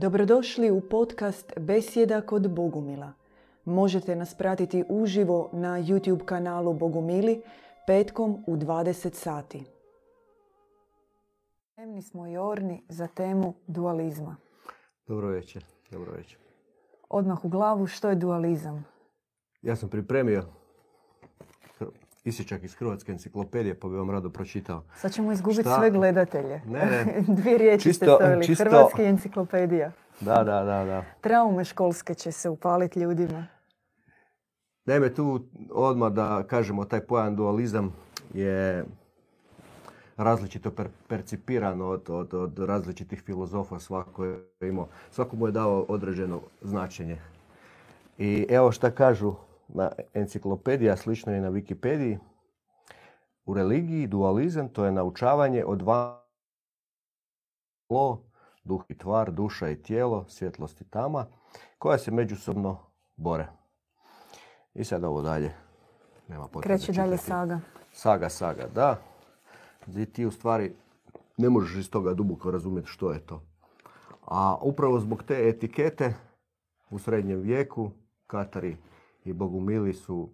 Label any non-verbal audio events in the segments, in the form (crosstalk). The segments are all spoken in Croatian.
Dobrodošli u podcast Besjeda kod Bogumila. Možete nas pratiti uživo na YouTube kanalu Bogumili petkom u 20 sati. Spremni smo i orni za temu dualizma. Dobro večer, dobro večer. Odmah u glavu što je dualizam? Ja sam pripremio isječak iz Hrvatske enciklopedije, pa bi vam rado pročitao. Sad ćemo izgubiti sve gledatelje. Ne, ne. (laughs) Dvije riječi ste Čisto- stavili. čisto- Hrvatski enciklopedija. Da, da, da, da. Traume školske će se upaliti ljudima. Naime, tu odmah da kažemo, taj pojam dualizam je različito per- percipiran od, od, od različitih filozofa. Svako je imao, svako mu je dao određeno značenje. I evo šta kažu na enciklopediji, a slično i na Wikipediji. U religiji dualizam to je naučavanje od dva zlo, duh i tvar, duša i tijelo, svjetlost i tama, koja se međusobno bore. I sad ovo dalje. Nema potrebe Kreće dalje saga. Saga, saga, da. Gdje ti u stvari ne možeš iz toga duboko razumjeti što je to. A upravo zbog te etikete u srednjem vijeku Katari i Bogumili su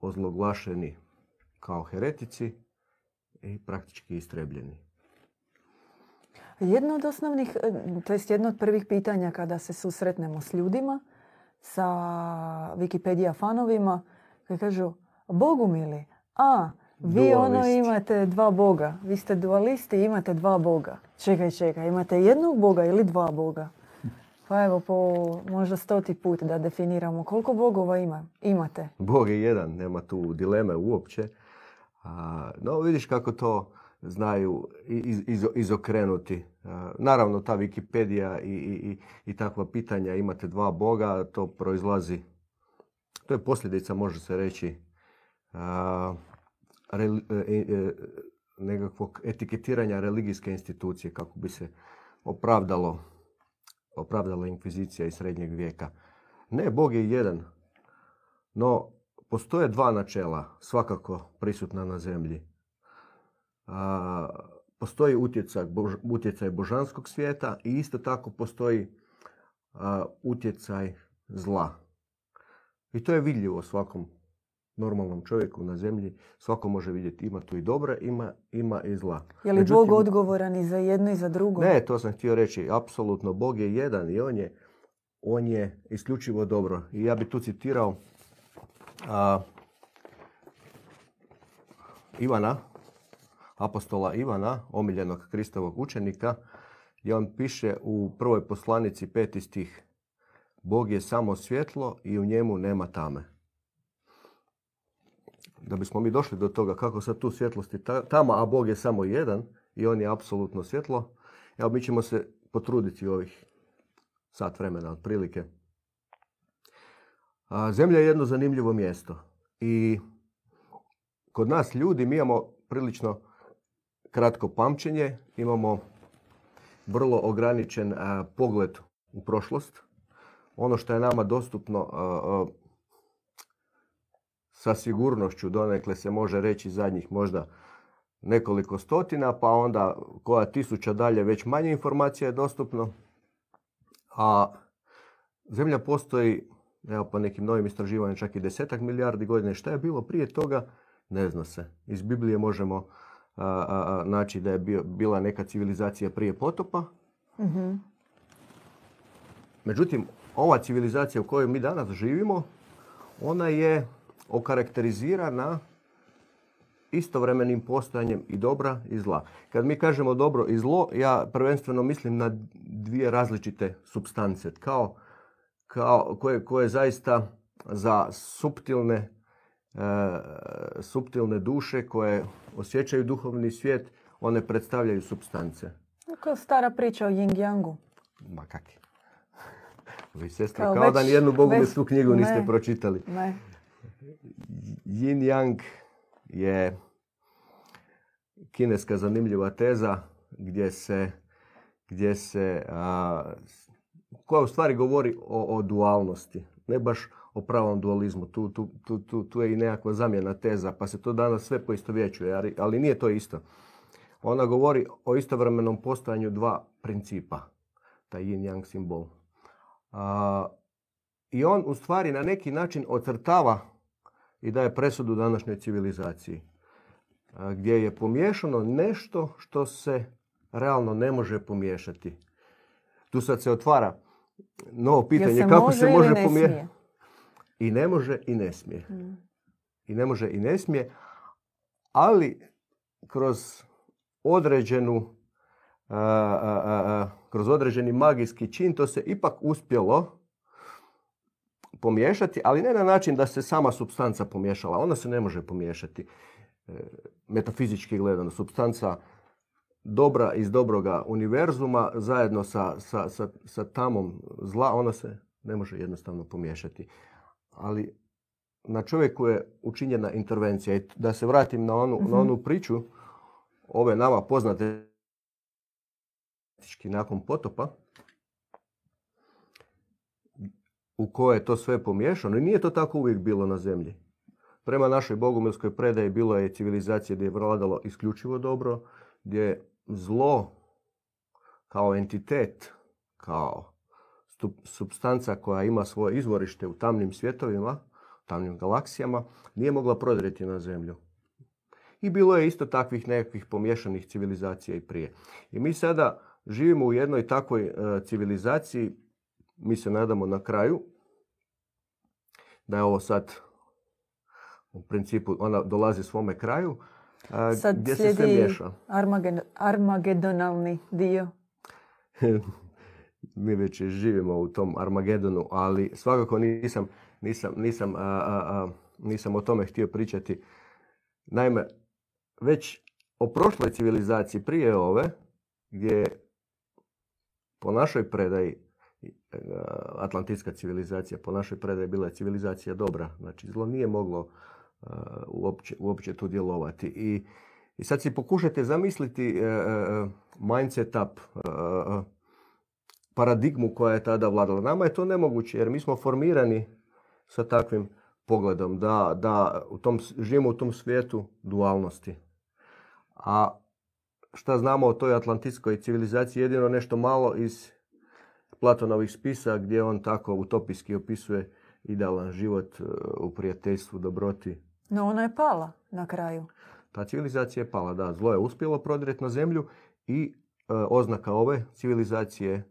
ozloglašeni kao heretici i praktički istrebljeni. Jedno od osnovnih, to jest jedno od prvih pitanja kada se susretnemo s ljudima, sa Wikipedia fanovima, kad kažu, Bogu mili, a, vi ono Dualisti. imate dva boga, vi ste dualisti i imate dva boga. Čekaj, čekaj, imate jednog boga ili dva boga? Pa evo, po možda stoti put da definiramo koliko bogova ima. Imate. Bog je jedan, nema tu dileme uopće. A, no vidiš kako to znaju iz, iz, izokrenuti. A, naravno ta Wikipedija i, i, i, takva pitanja imate dva boga, to proizlazi, to je posljedica može se reći a, reli- e, e, nekakvog etiketiranja religijske institucije kako bi se opravdalo opravdala inkvizicija iz srednjeg vijeka. Ne, Bog je jedan, no, postoje dva načela svakako prisutna na zemlji. A, postoji utjecaj, utjecaj božanskog svijeta i isto tako postoji utjecaj zla. I to je vidljivo svakom normalnom čovjeku na zemlji. Svako može vidjeti ima tu i dobra, ima, ima i zla. Je li Međutim- Bog odgovoran i za jedno i za drugo? ne, to sam htio reći. Apsolutno, Bog je jedan i on je, on je isključivo dobro. I ja bi tu citirao a, Ivana, apostola Ivana, omiljenog Kristovog učenika, gdje on piše u prvoj poslanici peti stih. Bog je samo svjetlo i u njemu nema tame. Da bismo mi došli do toga kako sad tu svjetlosti ta- tama, a Bog je samo jedan i on je apsolutno svjetlo, evo mi ćemo se potruditi ovih sat vremena otprilike. A, Zemlja je jedno zanimljivo mjesto i kod nas ljudi mi imamo prilično kratko pamćenje, imamo vrlo ograničen pogled u prošlost. Ono što je nama dostupno sa sigurnošću donekle se može reći zadnjih možda nekoliko stotina, pa onda koja tisuća dalje već manje informacija je dostupno. A Zemlja postoji, evo po nekim novim istraživanjima, čak i desetak milijardi godina. Šta je bilo prije toga, ne zna se. Iz Biblije možemo a, a, a, naći da je bio, bila neka civilizacija prije potopa. Mhm. Međutim, ova civilizacija u kojoj mi danas živimo, ona je okarakterizirana istovremenim postojanjem i dobra i zla. Kad mi kažemo dobro i zlo, ja prvenstveno mislim na dvije različite substance, kao, kao koje, koje zaista za suptilne, e, suptilne duše koje osjećaju duhovni svijet, one predstavljaju substance. Kao stara priča o yin yangu. Ma kaki. (laughs) Vi Kao kao, da već- nijednu Bogu već- tu knjigu niste ne. pročitali. Ne. Yin Yang je kineska zanimljiva teza gdje se, gdje se a, koja u stvari govori o, o dualnosti, ne baš o pravom dualizmu. Tu, tu, tu, tu, tu je i nekakva zamjena teza, pa se to danas sve poistovjećuje, ali, ali nije to isto. Ona govori o istovremenom postojanju dva principa. taj yin yang simbol. I on u stvari na neki način ocrtava i daje presudu današnjoj civilizaciji. Gdje je pomiješano nešto što se realno ne može pomiješati. Tu sad se otvara novo pitanje kako se može pomiješati. I ne može i ne smije. Mm. I ne može i ne smije. Ali kroz određenu kroz određeni magijski čin to se ipak uspjelo pomiješati, ali ne na način da se sama substanca pomiješala. Ona se ne može pomiješati. E, metafizički gledano, substanca dobra iz dobroga univerzuma zajedno sa, sa, sa, sa tamom zla, ona se ne može jednostavno pomiješati. Ali na čovjeku je učinjena intervencija. I da se vratim na onu, na mhm. onu priču, ove nama poznate nakon potopa, u koje je to sve pomiješano. I nije to tako uvijek bilo na zemlji. Prema našoj bogumilskoj predaji bilo je civilizacija gdje je vladalo isključivo dobro, gdje je zlo kao entitet, kao substanca koja ima svoje izvorište u tamnim svjetovima, tamnim galaksijama, nije mogla prodreti na zemlju. I bilo je isto takvih nekakvih pomješanih civilizacija i prije. I mi sada živimo u jednoj takvoj e, civilizaciji, mi se nadamo na kraju, da je ovo sad u principu ona dolazi svome kraju, Sad gdje se sve miješa. armagedonalni dio. (laughs) Mi već živimo u tom Armagedonu, ali svakako nisam, nisam, nisam, nisam o tome htio pričati. Naime, već o prošloj civilizaciji prije ove, gdje po našoj predaji Atlantijska civilizacija po našoj predaji bila je civilizacija dobra. Znači zlo nije moglo uopće, uopće tu djelovati. I, I sad si pokušajte zamisliti uh, mindset up, paradigmu koja je tada vladala. Nama je to nemoguće jer mi smo formirani sa takvim pogledom da, da u tom, živimo u tom svijetu dualnosti. A šta znamo o toj atlantijskoj civilizaciji? Jedino nešto malo iz Platonovih spisa gdje on tako utopijski opisuje idealan život u prijateljstvu, dobroti, no ona je pala na kraju. Ta civilizacija je pala, da. Zlo je uspjelo prodrijeti na zemlju i e, oznaka ove civilizacije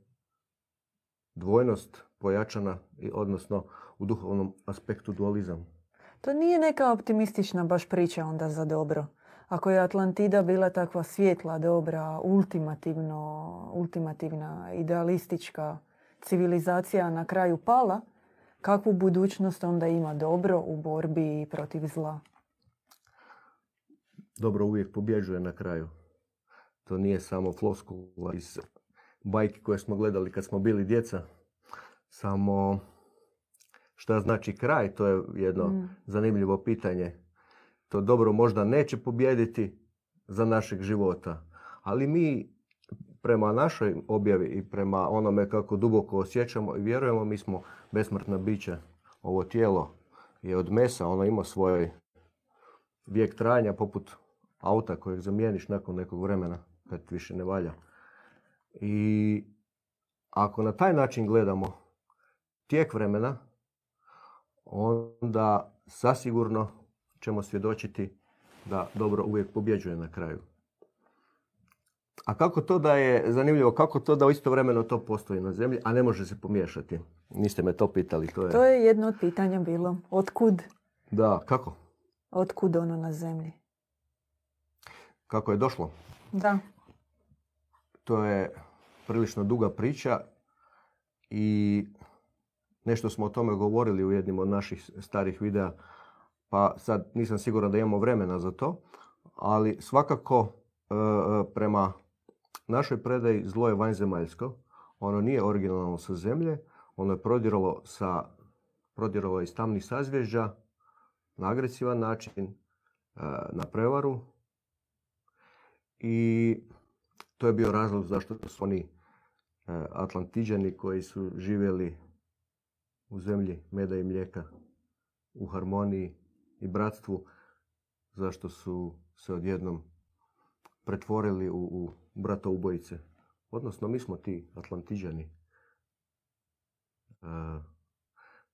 dvojnost pojačana, odnosno u duhovnom aspektu dualizam. To nije neka optimistična baš priča onda za dobro. Ako je Atlantida bila takva svjetla, dobra, ultimativno, ultimativna, idealistička civilizacija na kraju pala, kakvu budućnost onda ima dobro u borbi protiv zla? Dobro uvijek pobjeđuje na kraju. To nije samo floskula iz bajke koje smo gledali kad smo bili djeca. Samo šta znači kraj, to je jedno mm. zanimljivo pitanje. To dobro možda neće pobjediti za našeg života. Ali mi prema našoj objavi i prema onome kako duboko osjećamo i vjerujemo, mi smo besmrtna bića. Ovo tijelo je od mesa, ono ima svoj vijek trajanja poput auta kojeg zamijeniš nakon nekog vremena kad više ne valja. I ako na taj način gledamo tijek vremena, onda sasigurno ćemo svjedočiti da dobro uvijek pobjeđuje na kraju. A kako to da je, zanimljivo, kako to da istovremeno to postoji na zemlji, a ne može se pomiješati? Niste me to pitali. To je, to je jedno od pitanja bilo. Otkud? Da, kako? Otkud ono na zemlji? Kako je došlo? Da. To je prilično duga priča i nešto smo o tome govorili u jednim od naših starih videa, pa sad nisam siguran da imamo vremena za to, ali svakako e, e, prema našoj predaji zlo je vanzemaljsko. Ono nije originalno sa zemlje, ono je prodiralo, sa, prodiralo iz tamnih sazvježđa na agresivan način, e, na prevaru. I to je bio razlog zašto su oni Atlantiđani koji su živjeli u zemlji meda i mlijeka, u harmoniji i bratstvu, zašto su se odjednom pretvorili u, u ubojice Odnosno, mi smo ti Atlantiđani. E,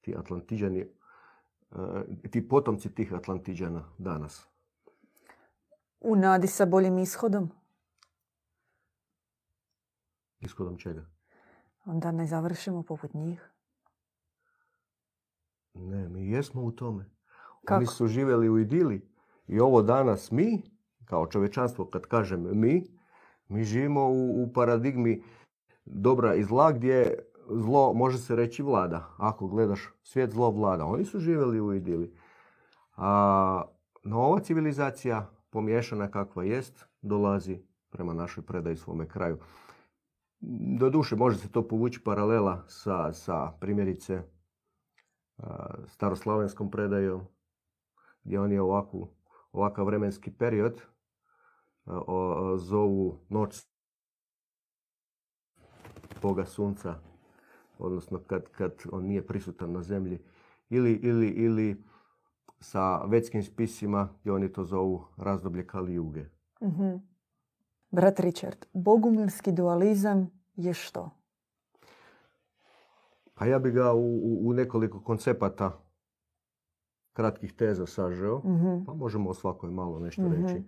ti Atlantiđani, e, ti potomci tih Atlantiđana danas. U nadi sa boljim ishodom? Ishodom čega? Onda ne završimo poput njih. Ne, mi jesmo u tome. Oni su živjeli u idili. I ovo danas mi, kao čovečanstvo, kad kažem mi, mi živimo u, u paradigmi dobra i zla gdje zlo može se reći vlada. Ako gledaš svijet zlo vlada. Oni su živjeli u idili. A nova civilizacija, pomiješana kakva jest, dolazi prema našoj predaji svome kraju. Doduše, može se to povući paralela sa, sa primjerice staroslavenskom predajom, gdje oni ovakvu, ovakav vremenski period zovu noć Boga sunca, odnosno kad, kad on nije prisutan na zemlji, ili, ili, ili sa vetskim spisima gdje oni to zovu razdoblje Kalijuge. mm Brat Richard, bogumilski dualizam je što? Pa ja bi ga u, u nekoliko koncepata kratkih teza sažeo, mm pa možemo o svakoj malo nešto mm reći.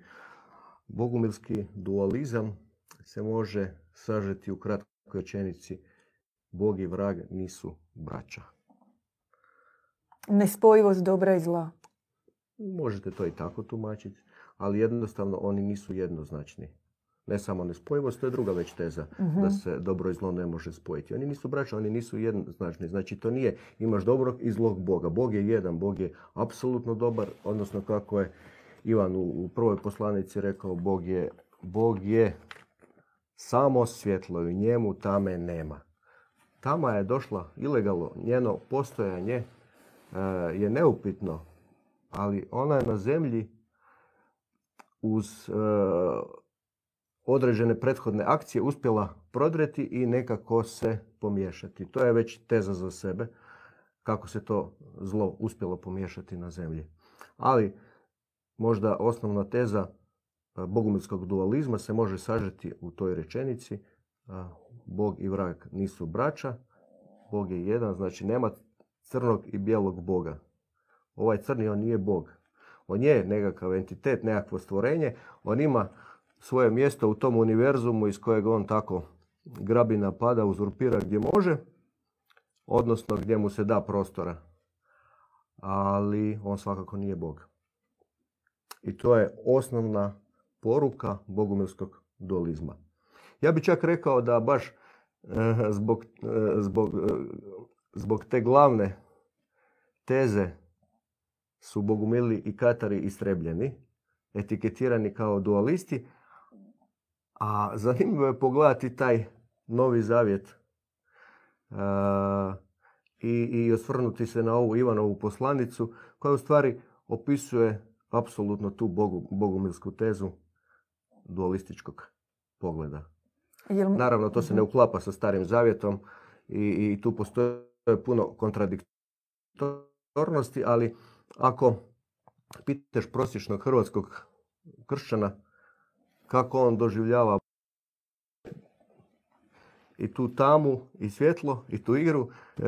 Bogumilski dualizam se može sažeti u kratkoj rečenici Bog i vrag nisu braća. Nespojivost dobra i zla. Možete to i tako tumačiti, ali jednostavno oni nisu jednoznačni. Ne samo nespojivost, to je druga već teza, da mhm. se dobro i zlo ne može spojiti. Oni nisu braća, oni nisu jednoznačni. Znači to nije imaš dobrog i zlog Boga. Bog je jedan, Bog je apsolutno dobar, odnosno kako je Ivan u, prvoj poslanici rekao, Bog je, Bog je samo svjetlo i njemu tame nema. Tama je došla ilegalno, njeno postojanje e, je neupitno, ali ona je na zemlji uz e, određene prethodne akcije uspjela prodreti i nekako se pomiješati. To je već teza za sebe, kako se to zlo uspjelo pomiješati na zemlji. Ali možda osnovna teza e, bogumilskog dualizma se može sažeti u toj rečenici e, Bog i vrag nisu braća, Bog je jedan, znači nema crnog i bijelog Boga. Ovaj crni, on nije Bog. On je nekakav entitet, nekakvo stvorenje, on ima svoje mjesto u tom univerzumu iz kojeg on tako grabi napada, uzurpira gdje može, odnosno gdje mu se da prostora. Ali on svakako nije Bog. I to je osnovna poruka bogumilskog dualizma. Ja bih čak rekao da baš eh, zbog, eh, zbog, eh, zbog te glavne teze su bogumili i katari istrebljeni, etiketirani kao dualisti, a zanimljivo je pogledati taj novi zavjet i, i osvrnuti se na ovu Ivanovu poslanicu koja u stvari opisuje apsolutno tu bogu, bogumilsku tezu dualističkog pogleda. Naravno, to se ne mhm. uklapa sa starim zavjetom i, i tu postoje puno kontradiktornosti, ali ako pitaš prosječnog hrvatskog kršćana kako on doživljava i tu tamu, i svjetlo, i tu igru. E,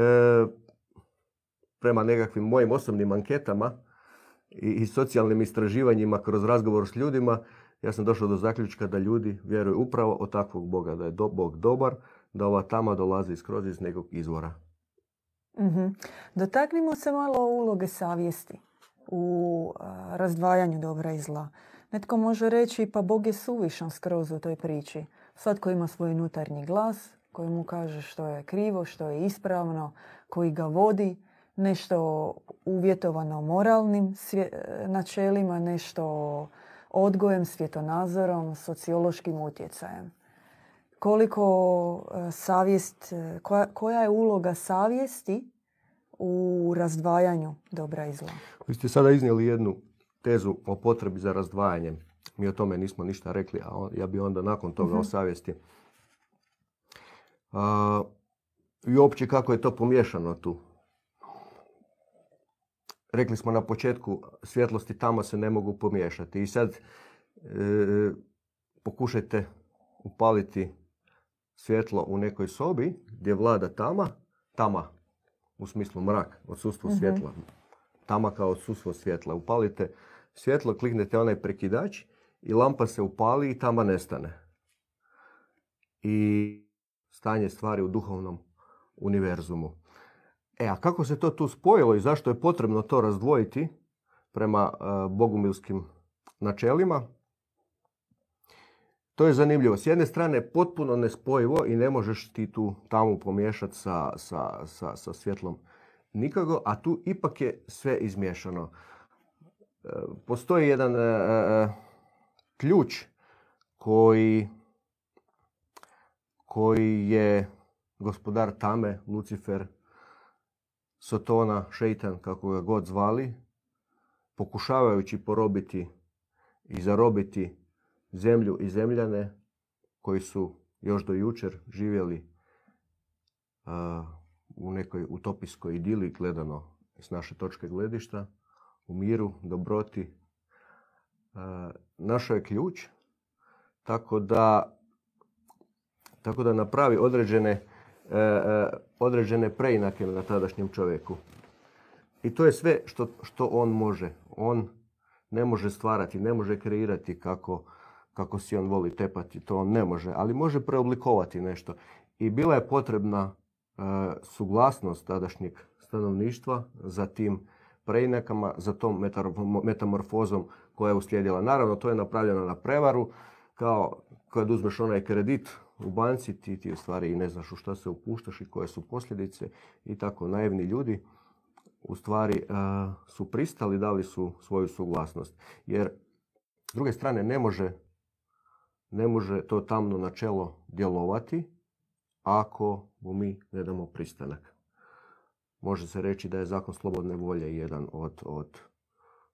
prema nekakvim mojim osobnim anketama i, i socijalnim istraživanjima kroz razgovor s ljudima, ja sam došao do zaključka da ljudi vjeruju upravo od takvog Boga, da je do, Bog dobar, da ova tama dolazi skroz iz nekog izvora. mm Dotaknimo se malo uloge savjesti u razdvajanju dobra i zla. Netko može reći pa Bog je suvišan skroz u toj priči. Svatko ima svoj unutarnji glas koji mu kaže što je krivo, što je ispravno, koji ga vodi, nešto uvjetovano moralnim načelima, nešto odgojem, svjetonazorom, sociološkim utjecajem. Koliko e, savjest, e, koja, koja je uloga savjesti u razdvajanju dobra i zla? Vi ste sada iznijeli jednu tezu o potrebi za razdvajanjem. Mi o tome nismo ništa rekli, a ja bi onda nakon toga o mhm. savjesti. I uopće kako je to pomiješano tu. Rekli smo na početku, svjetlosti tamo se ne mogu pomiješati. I sad e, pokušajte upaliti svjetlo u nekoj sobi gdje vlada tama, tama u smislu mrak, odsustvo Mhm. svjetla. Tama kao odsustvo svjetla. Upalite svjetlo, kliknete onaj prekidač i lampa se upali i tama nestane. I stanje stvari u duhovnom univerzumu. E, a kako se to tu spojilo i zašto je potrebno to razdvojiti prema e, bogumilskim načelima? To je zanimljivo. S jedne strane potpuno nespojivo i ne možeš ti tu tamu pomiješati sa, sa, sa, sa svjetlom nikako, a tu ipak je sve izmiješano. E, Postoji jedan e, e, ključ koji, koji je gospodar tame, Lucifer, Sotona, Šeitan, kako ga god zvali, pokušavajući porobiti i zarobiti zemlju i zemljane koji su još do jučer živjeli a, u nekoj utopijskoj idili gledano s naše točke gledišta, u miru, dobroti. A, našao je ključ, tako da, tako da napravi određene, e, e, određene preinake na tadašnjem čovjeku. I to je sve što, što on može. On ne može stvarati, ne može kreirati kako, kako si on voli tepati, to on ne može, ali može preoblikovati nešto. I bila je potrebna e, suglasnost tadašnjeg stanovništva za tim preinakama, za tom metamorfozom koja je uslijedila. Naravno, to je napravljeno na prevaru, kao kad uzmeš onaj kredit u banci, ti, ti u stvari i ne znaš u šta se upuštaš i koje su posljedice i tako naivni ljudi u stvari e, su pristali, dali su svoju suglasnost. Jer s druge strane ne može, ne može to tamno načelo djelovati ako mu mi ne damo pristanak. Može se reći da je zakon slobodne volje jedan od, od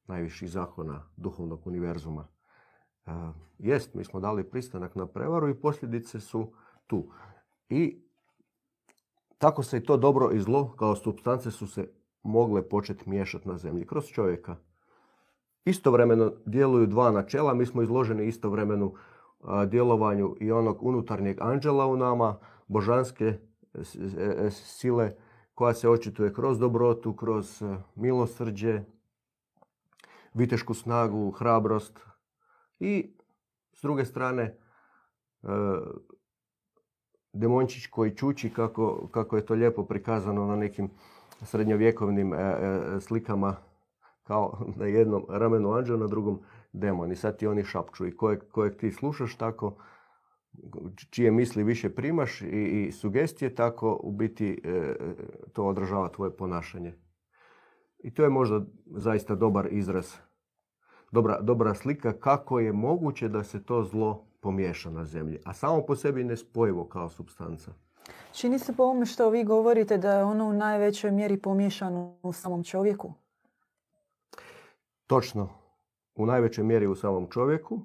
najviših zakona duhovnog univerzuma. E, jest, mi smo dali pristanak na prevaru i posljedice su tu. I tako se i to dobro i zlo kao substance su se mogle početi miješati na zemlji kroz čovjeka. Istovremeno djeluju dva načela, mi smo izloženi istovremenu a, djelovanju i onog unutarnjeg anđela u nama, božanske e, e, sile koja se očituje kroz dobrotu, kroz e, milosrđe, vitešku snagu, hrabrost i s druge strane e, demončić koji čuči kako, kako je to lijepo prikazano na nekim srednjovjekovnim e, slikama kao na jednom ramenu anđela, na drugom demon. I sad ti oni šapču i kojeg, kojeg ti slušaš tako, čije misli više primaš i, i sugestije, tako u biti e, to odražava tvoje ponašanje. I to je možda zaista dobar izraz, dobra, dobra slika kako je moguće da se to zlo pomiješa na zemlji, a samo po sebi nespojivo kao substanca. Čini se po ovome što vi govorite da je ono u najvećoj mjeri pomiješano u samom čovjeku. Točno, u najvećoj mjeri u samom čovjeku,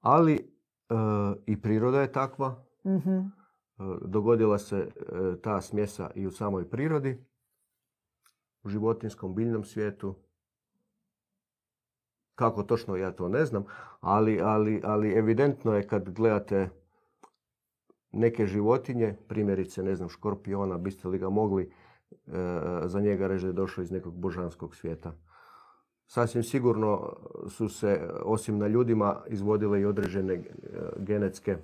ali e, i priroda je takva. Mhm. E, dogodila se e, ta smjesa i u samoj prirodi, u životinskom biljnom svijetu. Kako točno ja to ne znam, ali, ali, ali evidentno je kad gledate neke životinje, primjerice, ne znam, škorpiona, biste li ga mogli e, za njega reći da je došao iz nekog božanskog svijeta. Sasvim sigurno su se, osim na ljudima, izvodile i određene e, genetske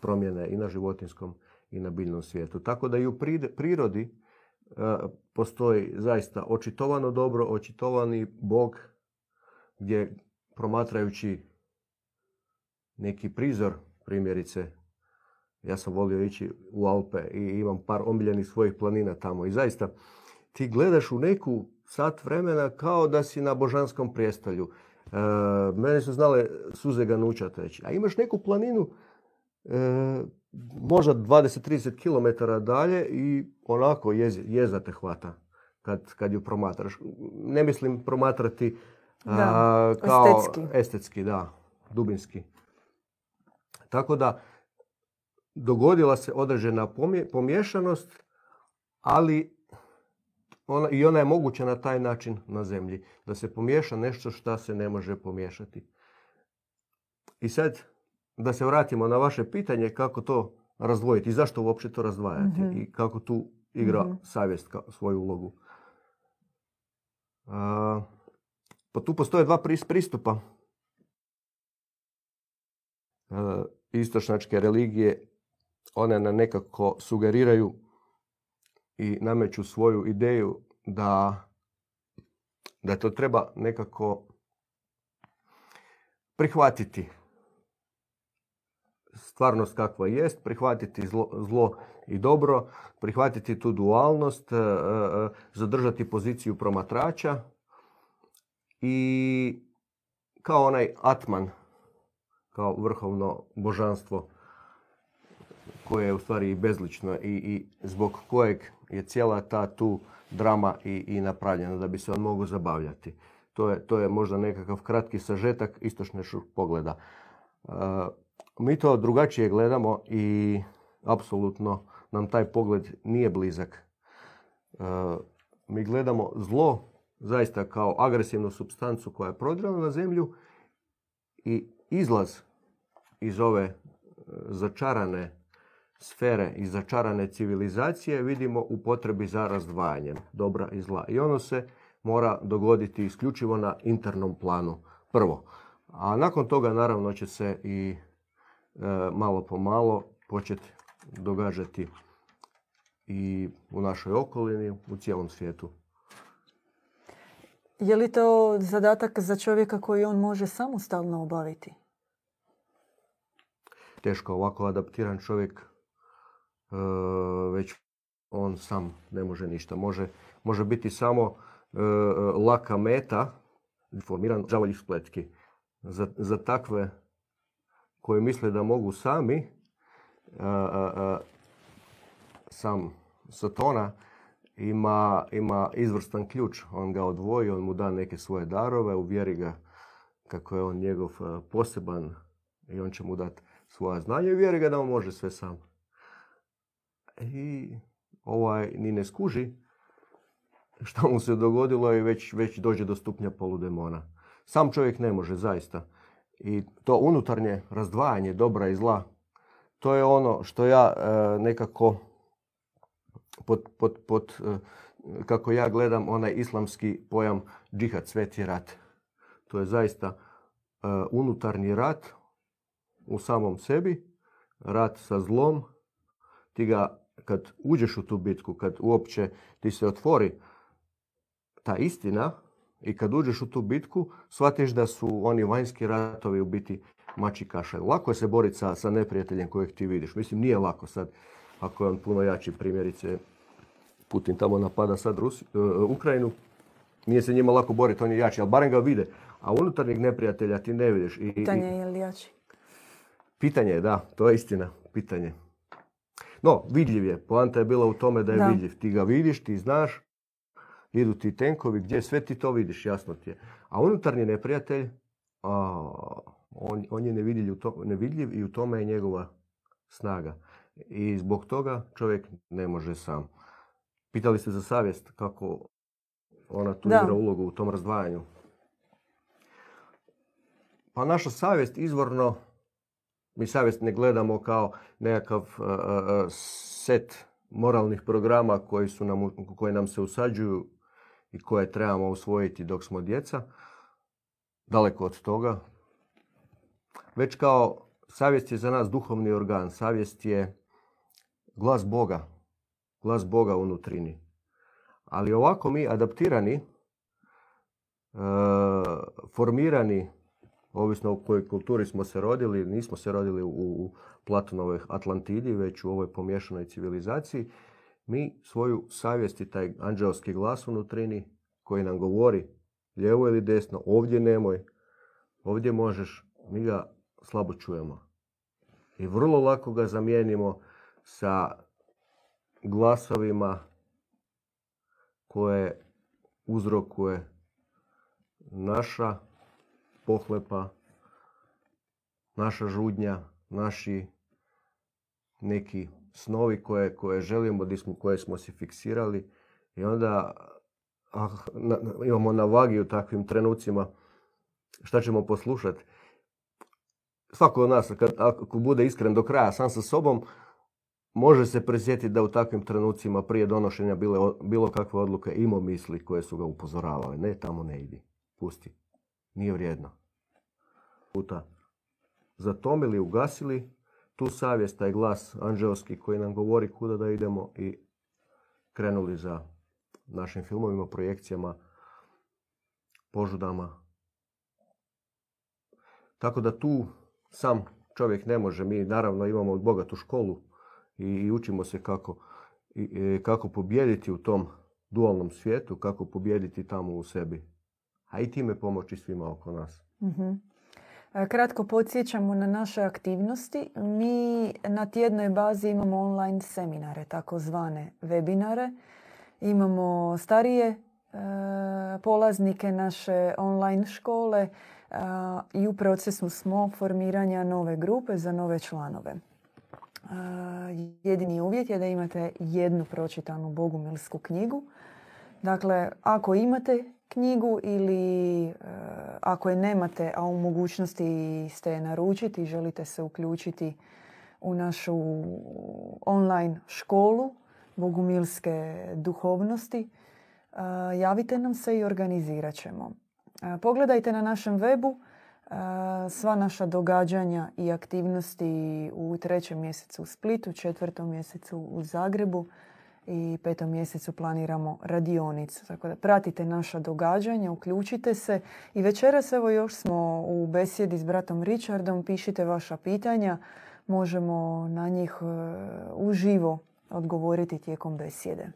promjene i na životinskom i na biljnom svijetu. Tako da i u prirodi e, postoji zaista očitovano dobro, očitovani Bog gdje promatrajući neki prizor, primjerice, ja sam volio ići u Alpe i imam par omiljenih svojih planina tamo i zaista ti gledaš u neku sat vremena kao da si na božanskom prijestolju. E, mene su znale suze ganuća teći. A imaš neku planinu e, možda 20-30 km dalje i onako jez, jeza te hvata kad, kad ju promatraš. Ne mislim promatrati a, Da, kao estetski. estetski, da, dubinski. Tako da dogodila se određena pomje- pomiješanost, ali ona, i ona je moguća na taj način na zemlji. Da se pomiješa nešto što se ne može pomiješati. I sad, da se vratimo na vaše pitanje kako to razdvojiti i zašto uopće to razdvajati Mhm. i kako tu igra Mhm. savjest kao svoju ulogu. A, pa tu postoje dva pris- pristupa. E, istočnačke religije, one na nekako sugeriraju i nameću svoju ideju da, da to treba nekako prihvatiti. Stvarnost kakva jest, prihvatiti zlo, zlo i dobro, prihvatiti tu dualnost, e, e, zadržati poziciju promatrača i kao onaj Atman, kao vrhovno božanstvo koje je u stvari bezlično i, i zbog kojeg je cijela ta tu drama i, i napravljena da bi se on mogao zabavljati. To je, to je možda nekakav kratki sažetak istočnešog pogleda. E, mi to drugačije gledamo i apsolutno nam taj pogled nije blizak. E, mi gledamo zlo zaista kao agresivnu substancu koja je prodirana na zemlju i izlaz iz ove e, začarane sfere i začarane civilizacije vidimo u potrebi za razdvajanjem dobra i zla. I ono se mora dogoditi isključivo na internom planu prvo. A nakon toga naravno će se i e, malo po malo početi događati i u našoj okolini, u cijelom svijetu. Je li to zadatak za čovjeka koji on može samostalno obaviti? Teško ovako adaptiran čovjek već on sam ne može ništa. Može, može biti samo e, laka meta, informiran đavolji spletki. Za, za takve koji misle da mogu sami, a, a, a, sam Satona ima, ima izvrstan ključ. On ga odvoji, on mu da neke svoje darove, uvjeri ga kako je on njegov poseban i on će mu dati svoja znanja i uvjeri ga da on može sve sam. I ovaj ni ne skuži što mu se dogodilo i već, već dođe do stupnja poludemona. Sam čovjek ne može, zaista. I to unutarnje razdvajanje dobra i zla, to je ono što ja e, nekako pod, pod, pod, e, kako ja gledam onaj islamski pojam džihad, sveti rat. To je zaista e, unutarnji rat u samom sebi, rat sa zlom. Ti ga, kad uđeš u tu bitku, kad uopće ti se otvori ta istina i kad uđeš u tu bitku, shvatiš da su oni vanjski ratovi u biti mači kašalj. Lako je se boriti sa, sa neprijateljem kojeg ti vidiš. Mislim, nije lako sad, ako je on puno jači, primjerice, Putin tamo napada sad Rusi, e, Ukrajinu, nije se njima lako boriti, on je jači, ali barem ga vide. A unutarnjeg neprijatelja ti ne vidiš. I- Pitanje je li jači? Pitanje je, da, to je istina, pitanje. No, vidljiv je. Poanta je bila u tome da je Da. vidljiv. Ti ga vidiš, ti znaš, idu ti tenkovi, gdje sve ti to vidiš, jasno ti je. A unutarnji neprijatelj, a, on, on je nevidljiv, to- nevidljiv i u tome je njegova snaga. I zbog toga čovjek ne može sam. Pitali ste za savjest, kako ona tu Da. igra ulogu u tom razdvajanju. Pa naša savjest izvorno, mi savjest ne gledamo kao nekakav uh, uh, set moralnih programa koji, su nam, koji nam se usađuju i koje trebamo usvojiti dok smo djeca. Daleko od toga. Već kao savjest je za nas duhovni organ. Savjest je glas Boga. Glas Boga u nutrini. Ali ovako mi adaptirani, e, formirani, ovisno u kojoj kulturi smo se rodili, nismo se rodili u, Platonovoj Atlantidi, već u ovoj pomješanoj civilizaciji, mi svoju savjest i taj anđelski glas u nutrini koji nam govori lijevo ili desno, ovdje nemoj, ovdje možeš, mi ga slabo čujemo. I vrlo lako ga zamijenimo sa glasovima koje uzrokuje naša pohlepa, naša žudnja, naši neki snovi koje, koje želimo, koje smo si fiksirali i onda ah, na- imamo na vagi u takvim trenucima šta ćemo poslušati. Svako od nas, kad, ako bude iskren do kraja sam sa sobom, može se presjetiti da u takvim trenucima prije donošenja bile, bilo kakve odluke imao misli koje su ga upozoravale. Ne, tamo ne idi. Pusti. Nije vrijedno. Puta zatomili, ugasili tu savjest, taj glas anđelski koji nam govori kuda da idemo i krenuli za našim filmovima, projekcijama, požudama. Tako da tu sam čovjek ne može. Mi naravno imamo bogatu školu i učimo se kako, i, kako pobijediti u tom dualnom svijetu, kako pobijediti tamo u sebi. A i time pomoći svima oko nas. Mhm. E, kratko podsjećamo na naše aktivnosti. Mi na tjednoj bazi imamo online seminare, takozvane webinare. Imamo starije e, polaznike naše online škole e, i u procesu smo formiranja nove grupe za nove članove. Jedini uvjet je da imate jednu pročitanu bogumilsku knjigu. Dakle, ako imate knjigu ili e, ako je nemate, a u mogućnosti ste je naručiti i želite se uključiti u našu online školu bogumilske duhovnosti, e, javite nam se i organizirat ćemo. E, pogledajte na našem webu sva naša događanja i aktivnosti u trećem mjesecu u Splitu, četvrtom mjesecu u Zagrebu i petom mjesecu planiramo radionicu. Tako da pratite naša događanja, uključite se i večeras evo još smo u besjedi s bratom Richardom, pišite vaša pitanja, možemo na njih e, uživo odgovoriti tijekom besjede.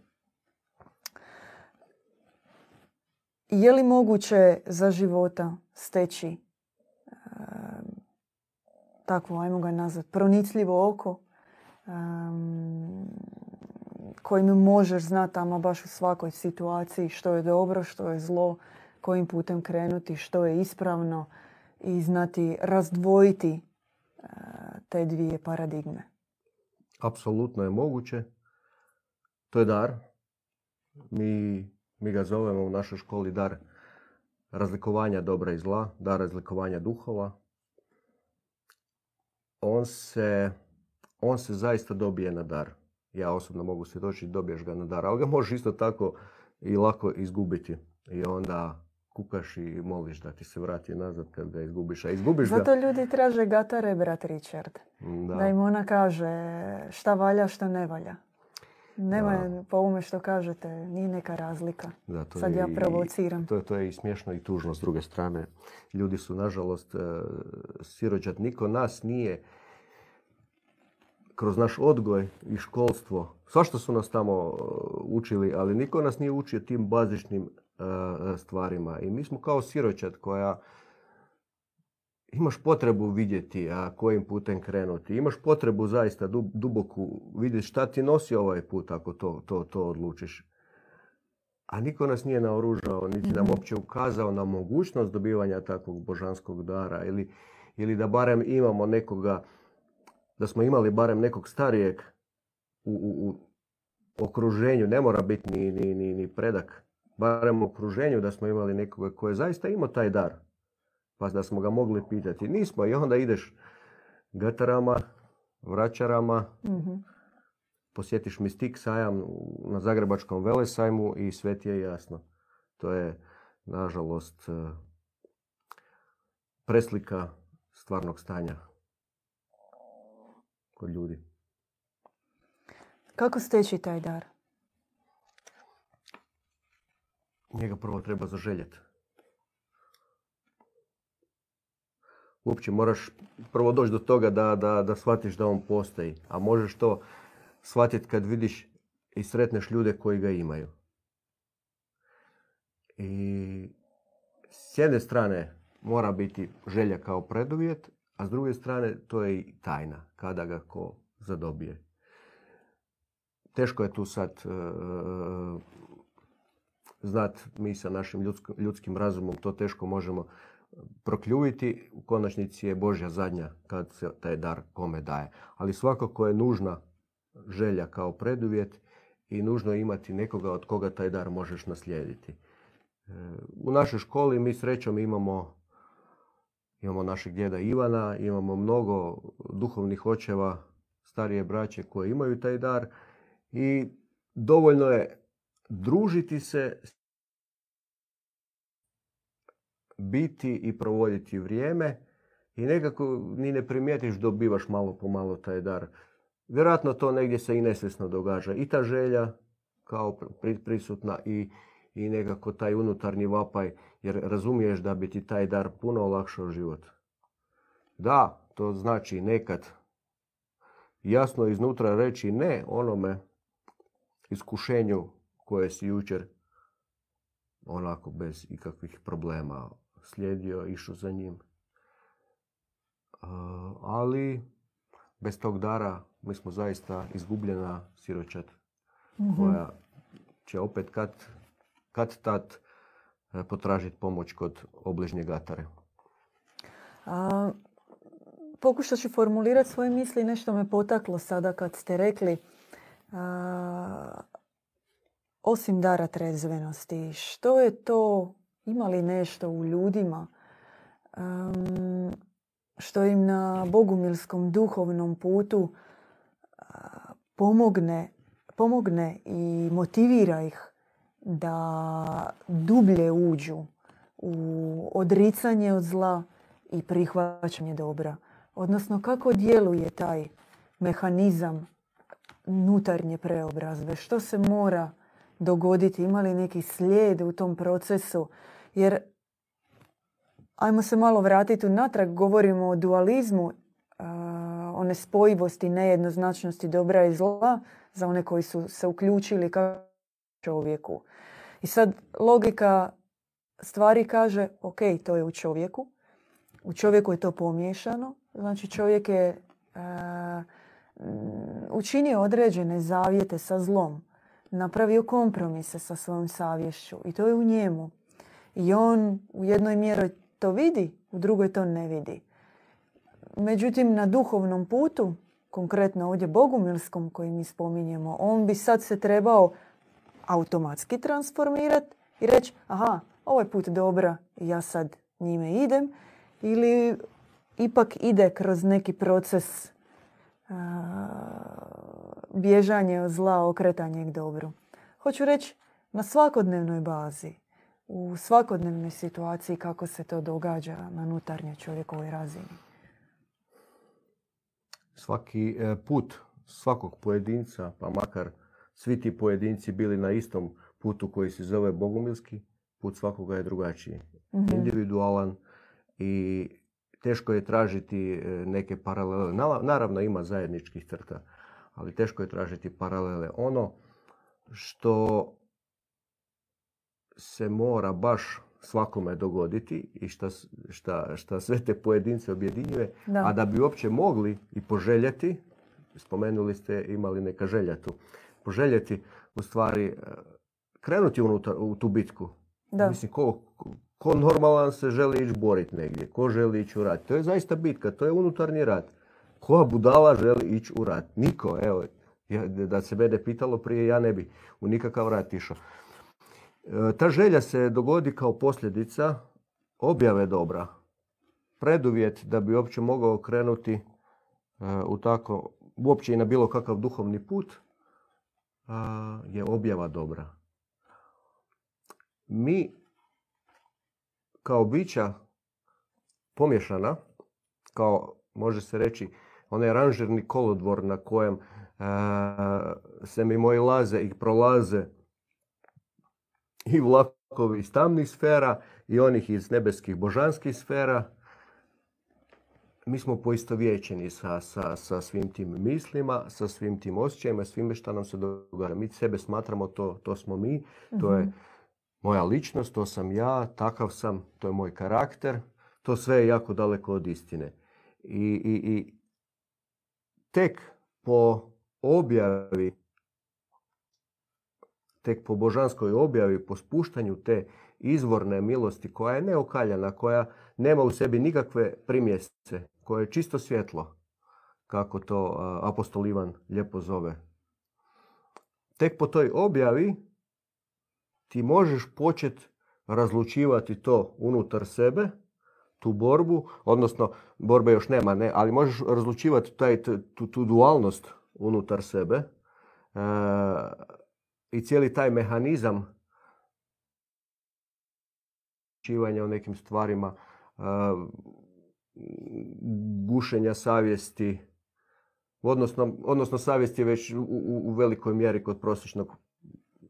Je li moguće za života steći takvo, ajmo ga nazvati, pronicljivo oko kojim možeš znati ama baš u svakoj situaciji što je dobro, što je zlo, kojim putem krenuti, što je ispravno i znati razdvojiti uh, te dvije paradigme. Apsolutno je moguće. To je dar. Mi, mi ga zovemo u našoj školi dar razlikovanja dobra i zla, dar razlikovanja duhova. On se, on se zaista dobije na dar. Ja osobno mogu se doći dobiješ ga na dar, ali ga možeš isto tako i lako izgubiti. I onda kukaš i moliš da ti se vrati nazad kad ga izgubiš. A izgubiš Zato ljudi traže gatare, brat Richard. Da. da im ona kaže šta valja, šta ne valja. Nema po ovome što kažete, nije neka razlika. Da, to Sad ja provociram. to, to je i smiješno i tužno s druge strane. Ljudi su, nažalost, e, sirođat. Niko nas nije kroz naš odgoj i školstvo, svašta su nas tamo e, učili, ali niko nas nije učio tim bazičnim e, stvarima. I mi smo kao siroćat koja imaš potrebu vidjeti a kojim putem krenuti. Imaš potrebu zaista duboku vidjeti šta ti nosi ovaj put ako to, to, to odlučiš. A niko nas nije naoružao, niti nam mhm. uopće ukazao na mogućnost dobivanja takvog božanskog dara. Ili, ili da barem imamo nekoga, da smo imali barem nekog starijeg u, u, u okruženju. Ne mora biti ni, ni, ni, ni predak. Barem u okruženju da smo imali nekoga koji je zaista imao taj dar pa da smo ga mogli pitati. Nismo i onda ideš gatarama, vraćarama, mm posjetiš Mistik sajam na Zagrebačkom velesajmu i sve ti je jasno. To je, nažalost, e, preslika stvarnog stanja kod ljudi. Kako steći taj dar? Njega prvo treba zaželjeti. uopće moraš prvo doći do toga da, da, da shvatiš da on postoji. A možeš to shvatiti kad vidiš i sretneš ljude koji ga imaju. I s jedne strane mora biti želja kao preduvjet, a s druge strane to je i tajna kada ga ko zadobije. Teško je tu sad uh, znat, mi sa našim ljudskim razumom to teško možemo prokljuviti, u konačnici je Božja zadnja kad se taj dar kome daje. Ali svakako je nužna želja kao preduvjet i nužno imati nekoga od koga taj dar možeš naslijediti. E, u našoj školi mi srećom imamo, imamo našeg djeda Ivana, imamo mnogo duhovnih očeva starije braće koje imaju taj dar i dovoljno je družiti se, biti i provoditi vrijeme i nekako ni ne primijetiš dobivaš malo po malo taj dar. Vjerojatno to negdje se i nesvjesno događa. I ta želja kao prisutna i, i nekako taj unutarnji vapaj jer razumiješ da bi ti taj dar puno olakšao život. Da, to znači nekad jasno iznutra reći ne onome iskušenju koje si jučer onako bez ikakvih problema slijedio, išao za njim. Ali bez tog dara mi smo zaista izgubljena siročat mhm. koja će opet kad, kad tad e, potražiti pomoć kod obližnje gatare. A, pokušat ću formulirati svoje misli. Nešto me potaklo sada kad ste rekli osim dara trezvenosti, što je to, ima li nešto u ljudima što im na bogumilskom duhovnom putu pomogne, pomogne i motivira ih da dublje uđu u odricanje od zla i prihvaćanje dobra. Odnosno kako djeluje taj mehanizam nutarnje preobrazbe, što se mora dogoditi, ima li neki slijed u tom procesu, jer ajmo se malo vratiti unatrag, govorimo o dualizmu, o nespojivosti, nejednoznačnosti dobra i zla za one koji su se uključili kao čovjeku. I sad logika stvari kaže, ok, to je u čovjeku, u čovjeku je to pomiješano, znači čovjek je učinio određene zavjete sa zlom, napravio kompromise sa svojom savješću i to je u njemu. I on u jednoj mjeri to vidi, u drugoj to ne vidi. Međutim, na duhovnom putu, konkretno ovdje bogumilskom koji mi spominjemo, on bi sad se trebao automatski transformirati i reći, aha, ovaj put dobra, ja sad njime idem, ili ipak ide kroz neki proces bježanje od zla, okretanje k dobru. Hoću reći na svakodnevnoj bazi, u svakodnevnoj situaciji kako se to događa na unutarnjoj čovjekovoj razini. Svaki e, put svakog pojedinca, pa makar svi ti pojedinci bili na istom putu koji se zove bogumilski, put svakoga je drugačiji. mm Individualan i teško je tražiti e, neke paralele. Naravno ima zajedničkih crta, ali teško je tražiti paralele. Ono što se mora baš svakome dogoditi i šta, šta, šta sve te pojedince objedinjuje, a da bi uopće mogli i poželjeti, spomenuli ste imali neka želja tu, poželjeti u stvari e, krenuti unutar, u tu bitku. Da. Mislim, ko, ko normalan se želi ići boriti negdje, ko želi ići u rat. To je zaista bitka, to je unutarnji rat. Koja budala želi ići u rat? Niko, evo, da se mene pitalo prije, ja ne bi u nikakav rat išao. E, ta želja se dogodi kao posljedica objave dobra. Preduvjet da bi uopće mogao krenuti e, u tako, uopće i na bilo kakav duhovni put, je objava dobra. Mi kao bića pomješana, kao može se reći onaj ranžirni kolodvor na kojem e, se mi moji laze i prolaze i vlakovi iz tamnih sfera i onih iz nebeskih božanskih sfera. Mi smo poistovjećeni sa, sa, sa svim tim mislima, sa svim tim osjećajima, svime što nam se događa. Mi sebe smatramo, to, to smo mi, to je mhm moja ličnost, to sam ja, takav sam, to je moj karakter. To sve je jako daleko od istine. I, i, i tek po objavi, tek po božanskoj objavi, po spuštanju te izvorne milosti koja je neokaljana, koja nema u sebi nikakve primjesce, koja je čisto svjetlo, kako to apostol Ivan lijepo zove. Tek po toj objavi ti možeš početi razlučivati to unutar sebe, tu borbu, odnosno borbe još nema, ne, ali možeš razlučivati taj, tu, tu dualnost unutar sebe e, i cijeli taj mehanizam čivanja o nekim stvarima, e, gušenja savjesti, odnosno, odnosno savjest je već u, u, velikoj mjeri kod prosječnog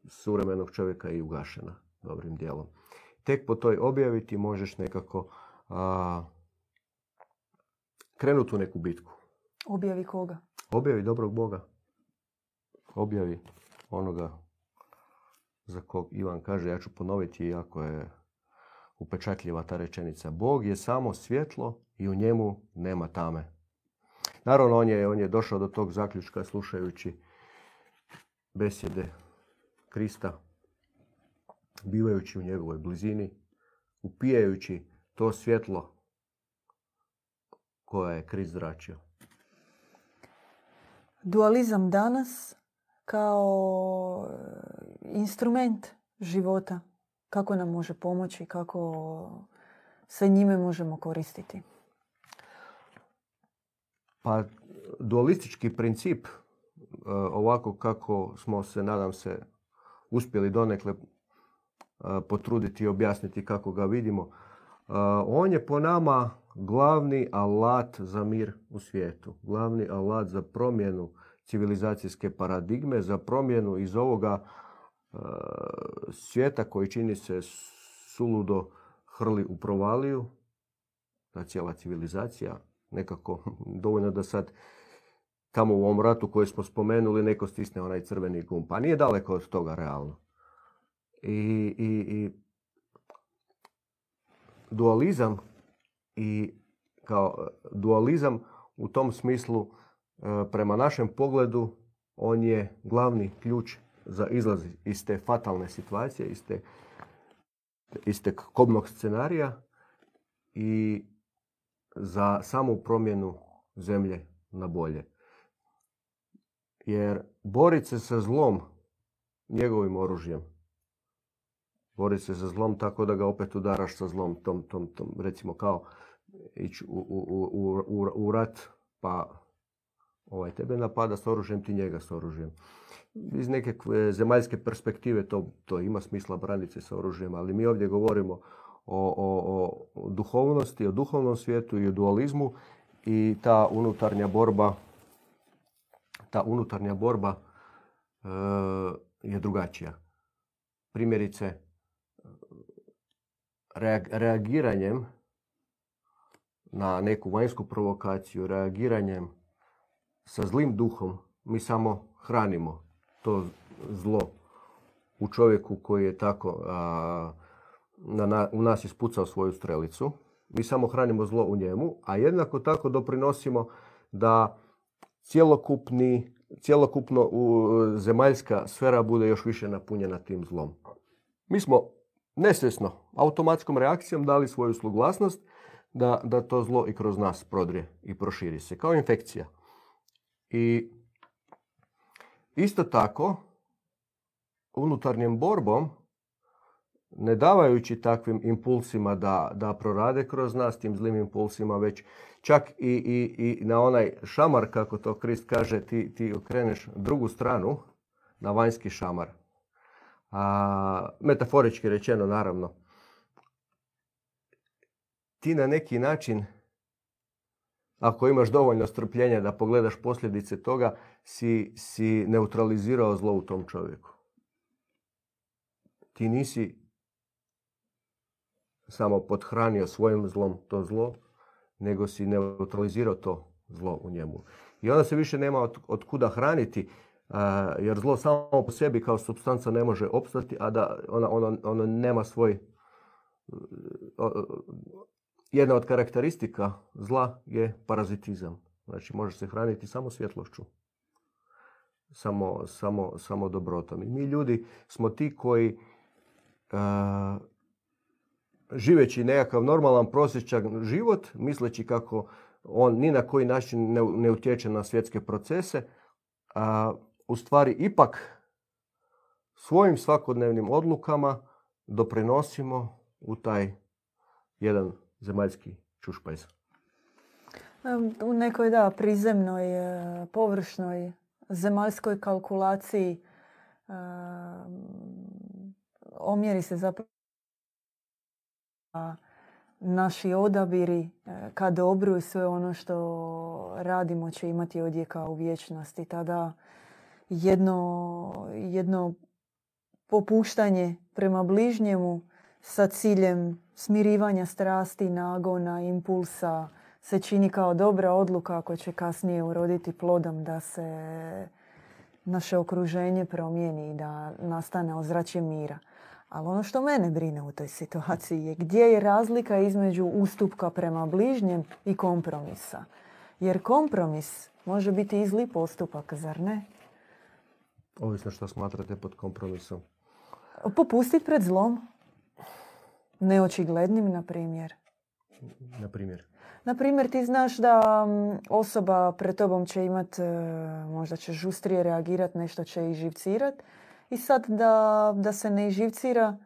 suvremenog čovjeka i ugašena dobrim dijelom. Tek po toj objavi ti možeš nekako a, krenuti u neku bitku. Objavi koga? Objavi dobrog Boga. Objavi onoga za kog Ivan kaže, ja ću ponoviti iako je upečatljiva ta rečenica. Bog je samo svjetlo i u njemu nema tame. Naravno, on je, on je došao do tog zaključka slušajući besjede Krista, bivajući u njegovoj blizini, upijajući to svjetlo koje je Krist zračio. Dualizam danas kao instrument života. Kako nam može pomoći, kako se njime možemo koristiti? Pa dualistički princip, e, ovako kako smo se, nadam se, uspjeli donekle e, potruditi i objasniti kako ga vidimo, e, on je po nama glavni alat za mir u svijetu. Glavni alat za promjenu civilizacijske paradigme, za promjenu iz ovoga svijeta koji čini se suludo hrli u provaliju, ta cijela civilizacija, nekako (laughs) dovoljno da sad tamo u ovom ratu koji smo spomenuli neko stisne onaj crveni gumb. Pa nije daleko od toga realno. I, i, i dualizam i kao dualizam u tom smislu e, prema našem pogledu on je glavni ključ za izlaz iz te fatalne situacije, iz, te, iz te kobnog scenarija i za samu promjenu zemlje na bolje. Jer boriti se sa zlom njegovim oružjem, boriti se sa zlom tako da ga opet udaraš sa zlom, tom, tom, tom recimo kao ići u, u, u, u, rat, pa ovaj, tebe napada s oružjem, ti njega s oružjem. Iz neke zemaljske perspektive to, to ima smisla braniti s oružjem, ali mi ovdje govorimo o, o, o duhovnosti, o duhovnom svijetu i o dualizmu i ta unutarnja borba ta unutarnja borba e, je drugačija. Primjerice, reagiranjem na neku vanjsku provokaciju, reagiranjem sa zlim duhom, mi samo hranimo to zlo u čovjeku koji je tako na, u nas ispucao svoju strelicu. Mi samo hranimo zlo u njemu, a jednako tako doprinosimo da cjelokupni, cjelokupno u, zemaljska sfera bude još više napunjena tim zlom. Mi smo nesvjesno, automatskom reakcijom dali svoju suglasnost da, da to zlo i kroz nas prodrije i proširi se, kao infekcija. I isto tako, unutarnjem borbom ne davajući takvim impulsima da, da prorade kroz nas, tim zlim impulsima, već čak i, i, i na onaj šamar, kako to Krist kaže, ti, ti okreneš drugu stranu, na vanjski šamar. A, metaforički rečeno, naravno. Ti na neki način, ako imaš dovoljno strpljenja da pogledaš posljedice toga, si, si neutralizirao zlo u tom čovjeku. Ti nisi samo podhranio svojim zlom to zlo, nego si neutralizirao to zlo u njemu. I onda se više nema od, od kuda hraniti, jer zlo samo po sebi kao substanca ne može opstati, a da ona, ono, ono nema svoj... Jedna od karakteristika zla je parazitizam. Znači može se hraniti samo svjetlošću. Samo, samo, samo dobrotom. I mi ljudi smo ti koji živeći nekakav normalan prosječan život, misleći kako on ni na koji način ne, ne utječe na svjetske procese, a u stvari ipak svojim svakodnevnim odlukama doprinosimo u taj jedan zemaljski čušpajz? U nekoj, da, prizemnoj, e, površnoj, zemaljskoj kalkulaciji e, omjeri se zapravo naši odabiri e, ka dobru i sve ono što radimo će imati odjeka u vječnosti. Tada jedno, jedno popuštanje prema bližnjemu sa ciljem smirivanja strasti, nagona, impulsa se čini kao dobra odluka ako će kasnije uroditi plodom da se naše okruženje promijeni i da nastane ozračje mira. Ali ono što mene brine u toj situaciji je gdje je razlika između ustupka prema bližnjem i kompromisa. Jer kompromis može biti i zli postupak, zar ne? Ovisno što smatrate pod kompromisom. Popustiti pred zlom. Neočiglednim, na primjer. Na primjer? Na primjer, ti znaš da osoba pred tobom će imat, e, možda će žustrije reagirati, nešto će živcirati. I sad da, da se ne iživcira,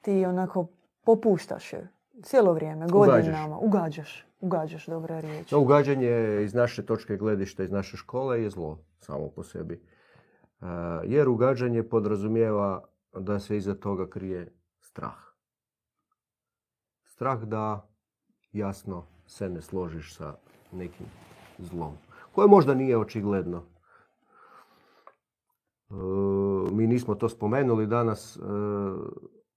ti onako popuštaš je cijelo vrijeme, godinama. Ugađaš. Ugađaš, dobra riječ. No, ugađanje iz naše točke gledišta, iz naše škole je zlo samo po sebi. Uh, jer ugađanje podrazumijeva da se iza toga krije strah. Strah da jasno se ne složiš sa nekim zlom. Koje možda nije očigledno. E, mi nismo to spomenuli danas. E,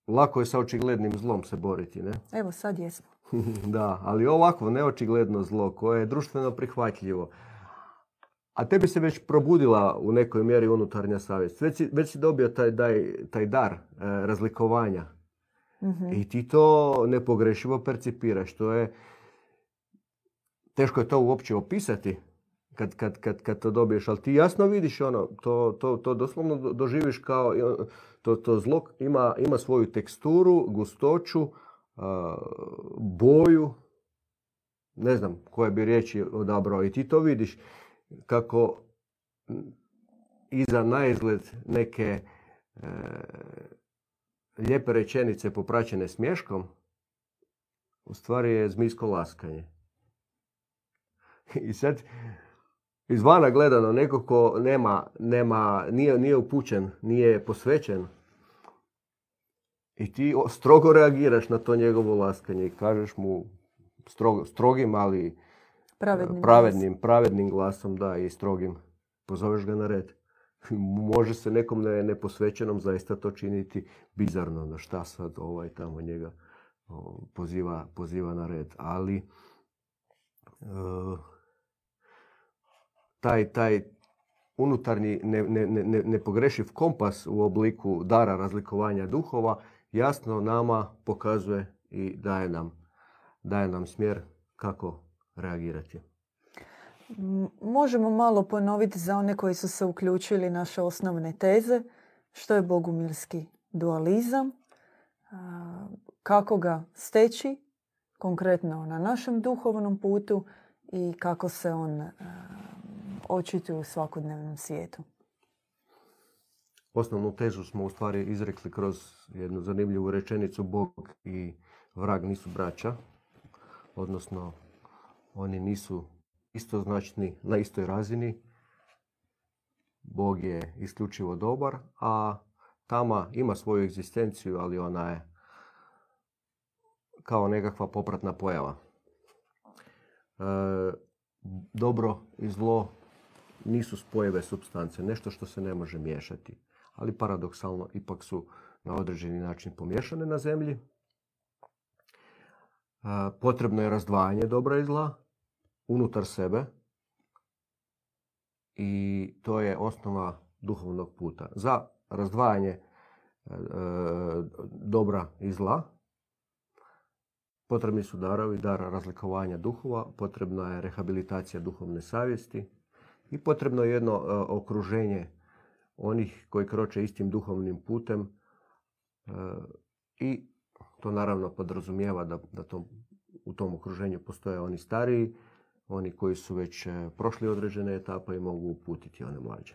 lako je sa očiglednim zlom se boriti, ne? (laughs) Evo, sad jesmo. da, ali ovako neočigledno zlo koje je društveno prihvatljivo. A tebi se već probudila u nekoj mjeri unutarnja savjest. Već si, već si dobio taj, taj, taj dar e, razlikovanja. Mhm. I ti to nepogrešivo percipiraš. To je, teško je to uopće opisati kad, kad, kad, kad to dobiješ, ali ti jasno vidiš ono, to, to, to doslovno doživiš kao, to, to zlo ima, ima svoju teksturu, gustoću, boju, ne znam koje bi riječi odabrao i ti to vidiš kako iza naizgled neke e, lijepe rečenice popraćene smješkom u stvari je zmijsko laskanje. I sad izvana gledano, neko ko nema, nema, nije, nije upućen, nije posvećen i ti strogo reagiraš na to njegovo laskanje i kažeš mu strogo, strogim, ali pravednim, pravednim, pravednim glasom, da, i strogim. Pozoveš ga na red. Može se nekom neposvećenom zaista to činiti bizarno, na šta sad ovaj tamo njega poziva, poziva na red. Ali uh, taj, taj unutarnji nepogrešiv ne, ne, kompas u obliku dara razlikovanja duhova jasno nama pokazuje i daje nam, daje nam smjer kako reagirati. Možemo malo ponoviti za one koji su se uključili naše osnovne teze. Što je bogumilski dualizam? Kako ga steći konkretno na našem duhovnom putu i kako se on očituju u svakodnevnom svijetu. Osnovnu tezu smo u stvari izrekli kroz jednu zanimljivu rečenicu Bog i vrag nisu braća, odnosno oni nisu istoznačni na istoj razini. Bog je isključivo dobar, a tama ima svoju egzistenciju, ali ona je kao nekakva popratna pojava. E, dobro i zlo nisu spojeve substance, nešto što se ne može miješati. Ali paradoksalno ipak su na određeni način pomiješane na zemlji. Potrebno je razdvajanje dobra i zla unutar sebe i to je osnova duhovnog puta. Za razdvajanje e, dobra i zla potrebni su darovi, dar razlikovanja duhova, potrebna je rehabilitacija duhovne savjesti, i potrebno je jedno e, okruženje onih koji kroče istim duhovnim putem e, i to naravno podrazumijeva da, da to, u tom okruženju postoje oni stariji, oni koji su već e, prošli određene etape i mogu uputiti one mlađe.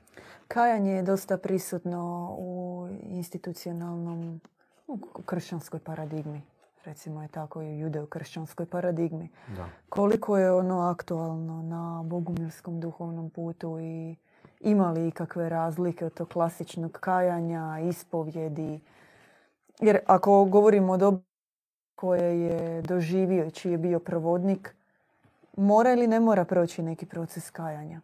Kajanje je dosta prisutno u institucionalnom, u kršćanskoj paradigmi. recimo je tako i u judeo-kršćanskoj paradigmi. Da. Koliko je ono aktualno na bogumirskom duhovnom putu i ima li ikakve razlike od tog klasičnog kajanja, ispovjedi? Jer ako govorimo o dobu koje je doživio i čiji je bio provodnik, mora ili ne mora proći neki proces kajanja?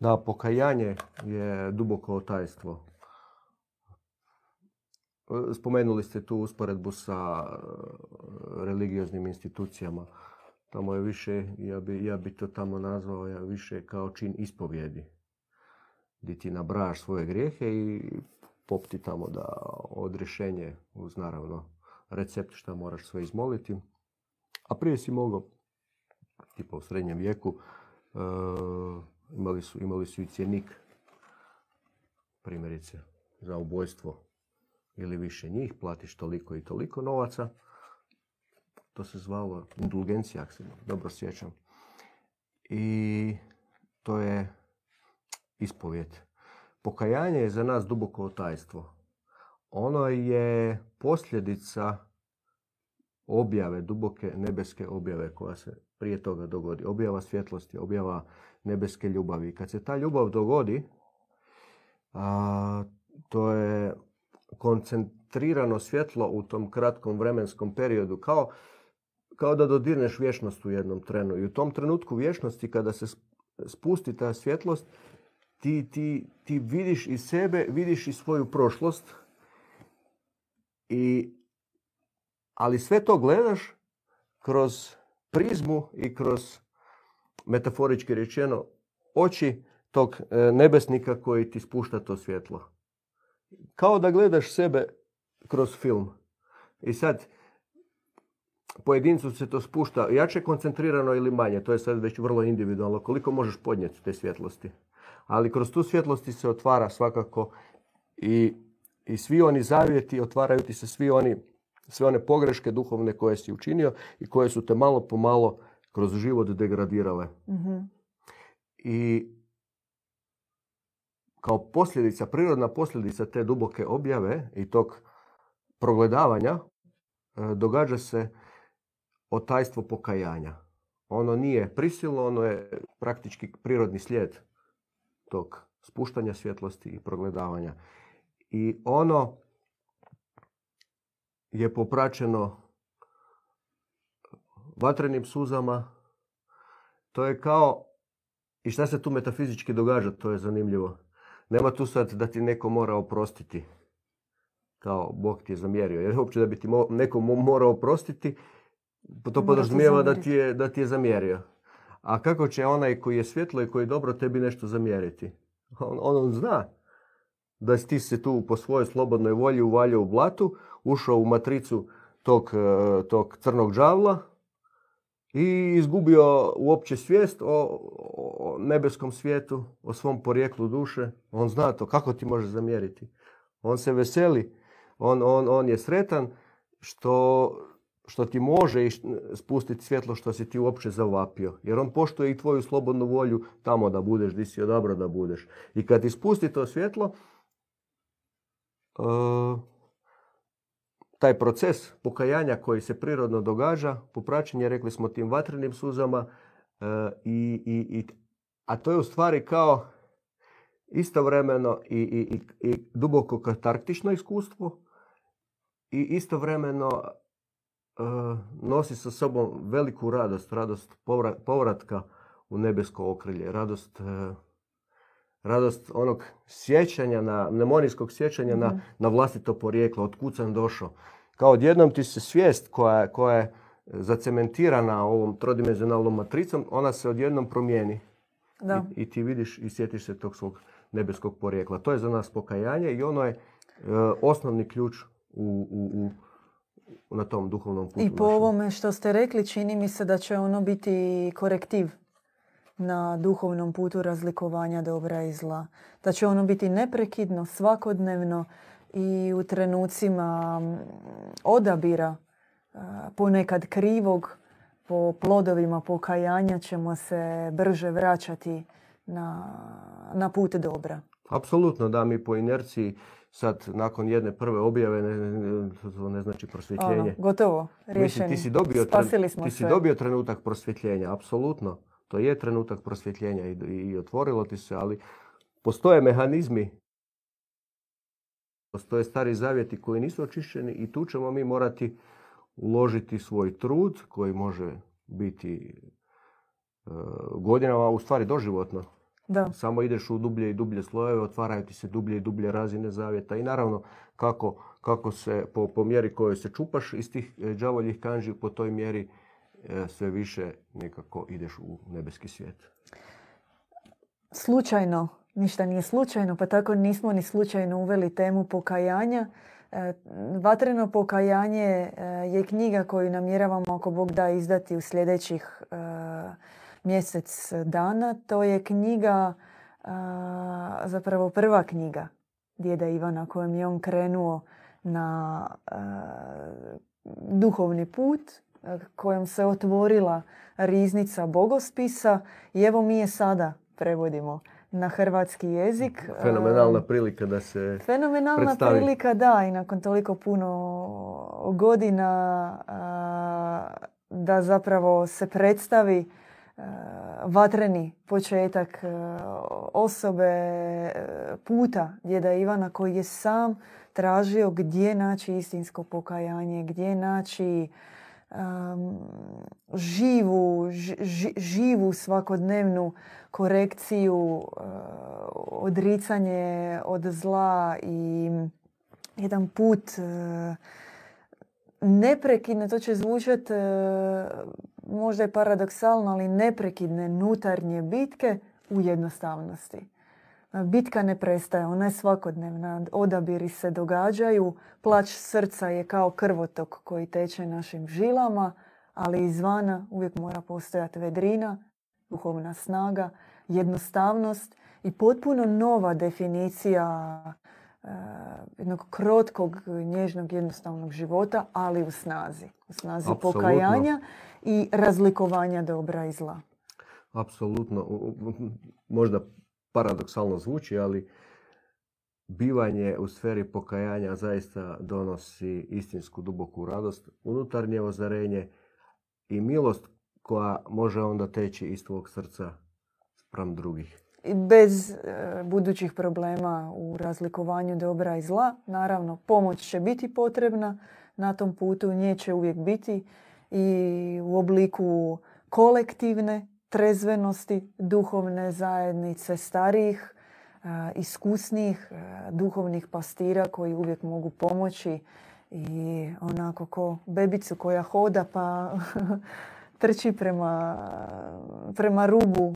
Da, pokajanje je duboko tajstvo. Spomenuli ste tu usporedbu sa e, religioznim institucijama. Tamo je više, ja bi, ja bi to tamo nazvao ja više kao čin ispovjedi. Gdje ti nabrajaš svoje grijehe i popti tamo da odrješenje uz naravno recept što moraš sve izmoliti. A prije si mogao, tipa u srednjem vijeku, e, imali, su, imali su i cjenik, primjerice, za ubojstvo ili više njih, platiš toliko i toliko novaca. To se zvalo indulgencija, ako se dobro sjećam. I to je ispovjet. Pokajanje je za nas duboko tajstvo. Ono je posljedica objave, duboke nebeske objave koja se prije toga dogodi. Objava svjetlosti, objava nebeske ljubavi. Kad se ta ljubav dogodi, a, to je koncentrirano svjetlo u tom kratkom vremenskom periodu, kao, kao da dodirneš vječnost u jednom trenu. I u tom trenutku vječnosti, kada se spusti ta svjetlost, ti, ti, ti vidiš i sebe, vidiš i svoju prošlost, i, ali sve to gledaš kroz prizmu i kroz, metaforički rečeno, oči tog e, nebesnika koji ti spušta to svjetlo. Kao da gledaš sebe kroz film. I sad, pojedincu se to spušta jače koncentrirano ili manje. To je sad već vrlo individualno. Koliko možeš podnijeti te svjetlosti. Ali kroz tu svjetlosti se otvara svakako i i svi oni zavjeti, otvaraju ti se svi oni, sve one pogreške duhovne koje si učinio i koje su te malo po malo kroz život degradirale. Mhm. I kao posljedica, prirodna posljedica te duboke objave i tog progledavanja e, događa se otajstvo pokajanja. Ono nije prisilno, ono je praktički prirodni slijed tog spuštanja svjetlosti i progledavanja. I ono je popraćeno vatrenim suzama. To je kao, i šta se tu metafizički događa, to je zanimljivo. Nema tu sad da ti neko mora oprostiti, kao Bog ti je zamjerio. Jer uopće da bi ti neko morao oprostiti, to podrazumijeva da ti, je, da ti je zamjerio. A kako će onaj koji je svjetlo i koji je dobro tebi nešto zamjeriti? On, on zna da ti se tu po svojoj slobodnoj volji uvaljao u blatu, ušao u matricu tog, e, tog crnog džavla i izgubio uopće svijest o, o nebeskom svijetu, o svom porijeklu duše. On zna to, kako ti može zamjeriti. On se veseli, on, on, on je sretan što, što ti može spustiti svjetlo što si ti uopće zavapio. Jer on poštuje i tvoju slobodnu volju tamo da budeš, di si odabro da budeš. I kad ti spusti to svjetlo, taj proces pokajanja koji se prirodno događa, popraćen rekli smo, tim vatrenim suzama, e, i, i, i, a to je u stvari kao istovremeno i, i, i duboko katarktično iskustvo i istovremeno uh, nosi sa sobom veliku radost, radost povratka u nebesko okrilje, radost radost onog sjećanja, na, mnemonijskog sjećanja na, mhm. na vlastito porijeklo, od kud sam došao. Kao odjednom ti se svijest koja, koja je zacementirana ovom trodimenzionalnom matricom, ona se odjednom promijeni. Da. I, I, ti vidiš i sjetiš se tog svog nebeskog porijekla. To je za nas pokajanje i ono je e, osnovni ključ u, u, u, na tom duhovnom putu. I po ovome što ste rekli, čini mi se da će ono biti korektiv na duhovnom putu razlikovanja dobra i zla. Da će ono biti neprekidno, svakodnevno i u trenucima odabira ponekad krivog po plodovima pokajanja ćemo se brže vraćati na, na put dobra. Apsolutno, da, mi po inerciji sad nakon jedne prve objave ne, ne, to ne znači prosvjetljenje. Ono, gotovo, Mislim, riješeni. ti si dobio, tren- Spasili smo ti si dobio trenutak prosvjetljenja, apsolutno. To je trenutak prosvjetljenja i, i otvorilo ti se, ali postoje mehanizmi, postoje stari zavjeti koji nisu očišćeni i tu ćemo mi morati uložiti svoj trud koji može biti e, godinama, u stvari doživotno. Da, Samo ideš u dublje i dublje slojeve, otvaraju ti se dublje i dublje razine zavjeta i naravno kako, kako se po, po mjeri kojoj se čupaš iz tih e, đavoljih kanži, po toj mjeri sve više nekako ideš u nebeski svijet. slučajno, ništa nije slučajno, pa tako nismo ni slučajno uveli temu pokajanja. E, Vatreno pokajanje e, je knjiga koju namjeravamo, ako Bog da, izdati u sljedećih e, mjesec dana. To je knjiga, e, zapravo prva knjiga djeda Ivana kojom je on krenuo na e, duhovni put, e, kojom se otvorila riznica bogospisa i evo mi je sada prevodimo na hrvatski jezik. Fenomenalna E, prilika da se... Fenomenalna predstavi. prilika, da, i nakon toliko puno godina da zapravo se predstavi a, vatreni početak a, osobe puta djeda Ivana koji je sam tražio gdje naći istinsko pokajanje, gdje naći um, živu, ži- ži- živu svakodnevnu korekciju, uh, odricanje od zla i jedan put uh, neprekidne, to će zvučati možda je paradoksalno, ali neprekidne nutarnje bitke u jednostavnosti. Bitka ne prestaje, ona je svakodnevna. Odabiri se događaju, plać srca je kao krvotok koji teče našim žilama, ali izvana uvijek mora postojati vedrina, duhovna snaga, jednostavnost i potpuno nova definicija e, jednog krotkog, nježnog, jednostavnog života, ali u snazi. U snazi Apsolutno. pokajanja i razlikovanja dobra i zla. Apsolutno, možda paradoksalno zvuči, ali bivanje u sferi pokajanja zaista donosi istinsku duboku radost, unutarnje ozarenje i milost koja može onda teći iz tvog srca spram drugih. I bez e, budućih problema u razlikovanju dobra i zla. Naravno, pomoć će biti potrebna na tom putu, nje će uvijek biti i u obliku kolektivne trezvenosti, duhovne zajednice starijih, e, iskusnijih, e, duhovnih pastira koji uvijek mogu pomoći i onako ko bebicu koja hoda pa (laughs) trči prema, prema rubu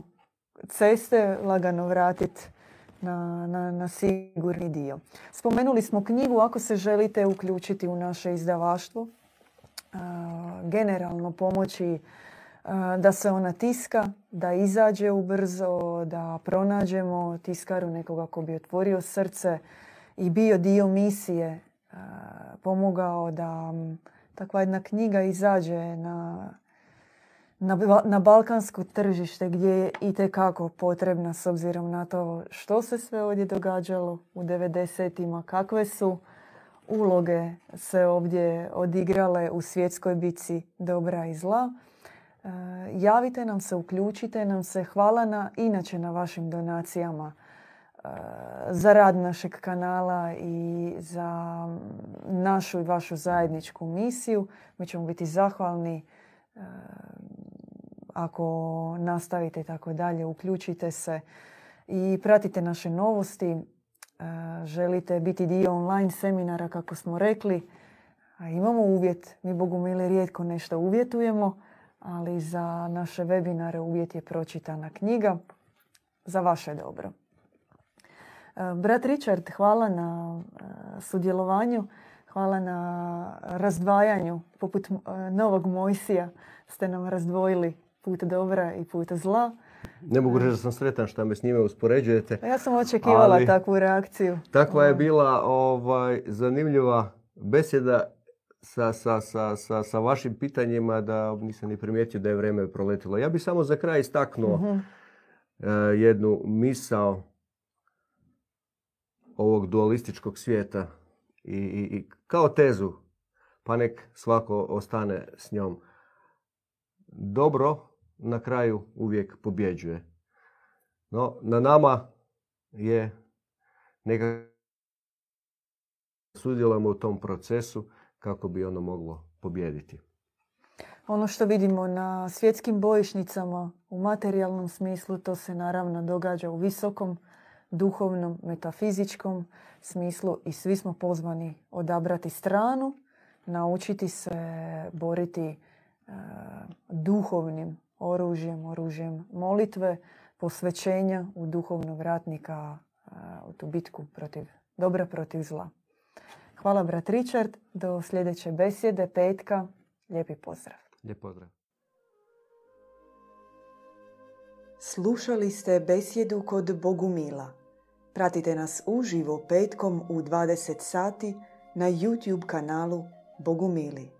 ceste lagano vratiti na, na, na sigurni dio. Spomenuli smo knjigu, ako se želite uključiti u naše izdavaštvo, a, generalno pomoći da se ona tiska, da izađe ubrzo, da pronađemo tiskaru nekoga ko bi otvorio srce i bio dio misije, pomogao da takva jedna knjiga izađe na na, na balkansko tržište gdje je itekako potrebna s obzirom na to što se sve ovdje događalo u 90-ima, kakve su uloge se ovdje odigrale u svjetskoj bici dobra i zla. E, javite nam se, uključite nam se. Hvala na, inače na vašim donacijama e, za rad našeg kanala i za našu i vašu zajedničku misiju. Mi ćemo biti zahvalni e, ako nastavite tako dalje, uključite se i pratite naše novosti. Želite biti dio online seminara, kako smo rekli, imamo uvjet. Mi, Bogu mili, rijetko nešto uvjetujemo, ali za naše webinare uvjet je pročitana knjiga za vaše dobro. E, Brat Richard, hvala na e, sudjelovanju, hvala na razdvajanju. Poput e, novog Mojsija ste nam razdvojili put dobra i put zla. Ne mogu reći da sam sretan što me s njime uspoređujete. Ja sam očekivala Ali- takvu reakciju. Takva je bila ovaj, zanimljiva besjeda sa, sa, sa, sa, sa vašim pitanjima da nisam ni primijetio da je vrijeme proletilo. Ja bih samo za kraj istaknuo e, jednu misao ovog dualističkog svijeta i, i, i kao tezu, pa nek svako ostane s njom. Dobro na kraju uvijek pobjeđuje. No, na nama je neka sudjelujemo u tom procesu kako bi ono moglo pobijediti. Ono što vidimo na svjetskim bojišnicama u materijalnom smislu, to se naravno događa u visokom duhovnom, metafizičkom smislu i svi smo pozvani odabrati stranu, naučiti se boriti e, duhovnim oružjem, oružjem molitve, posvećenja u duhovnog ratnika e, u tu bitku protiv dobra protiv zla. Hvala brat Richard, do sljedeće besjede, petka, lijepi pozdrav. Lijep pozdrav. Slušali ste besjedu kod Bogumila. Pratite nas uživo petkom u 20 sati na YouTube kanalu Bogumili.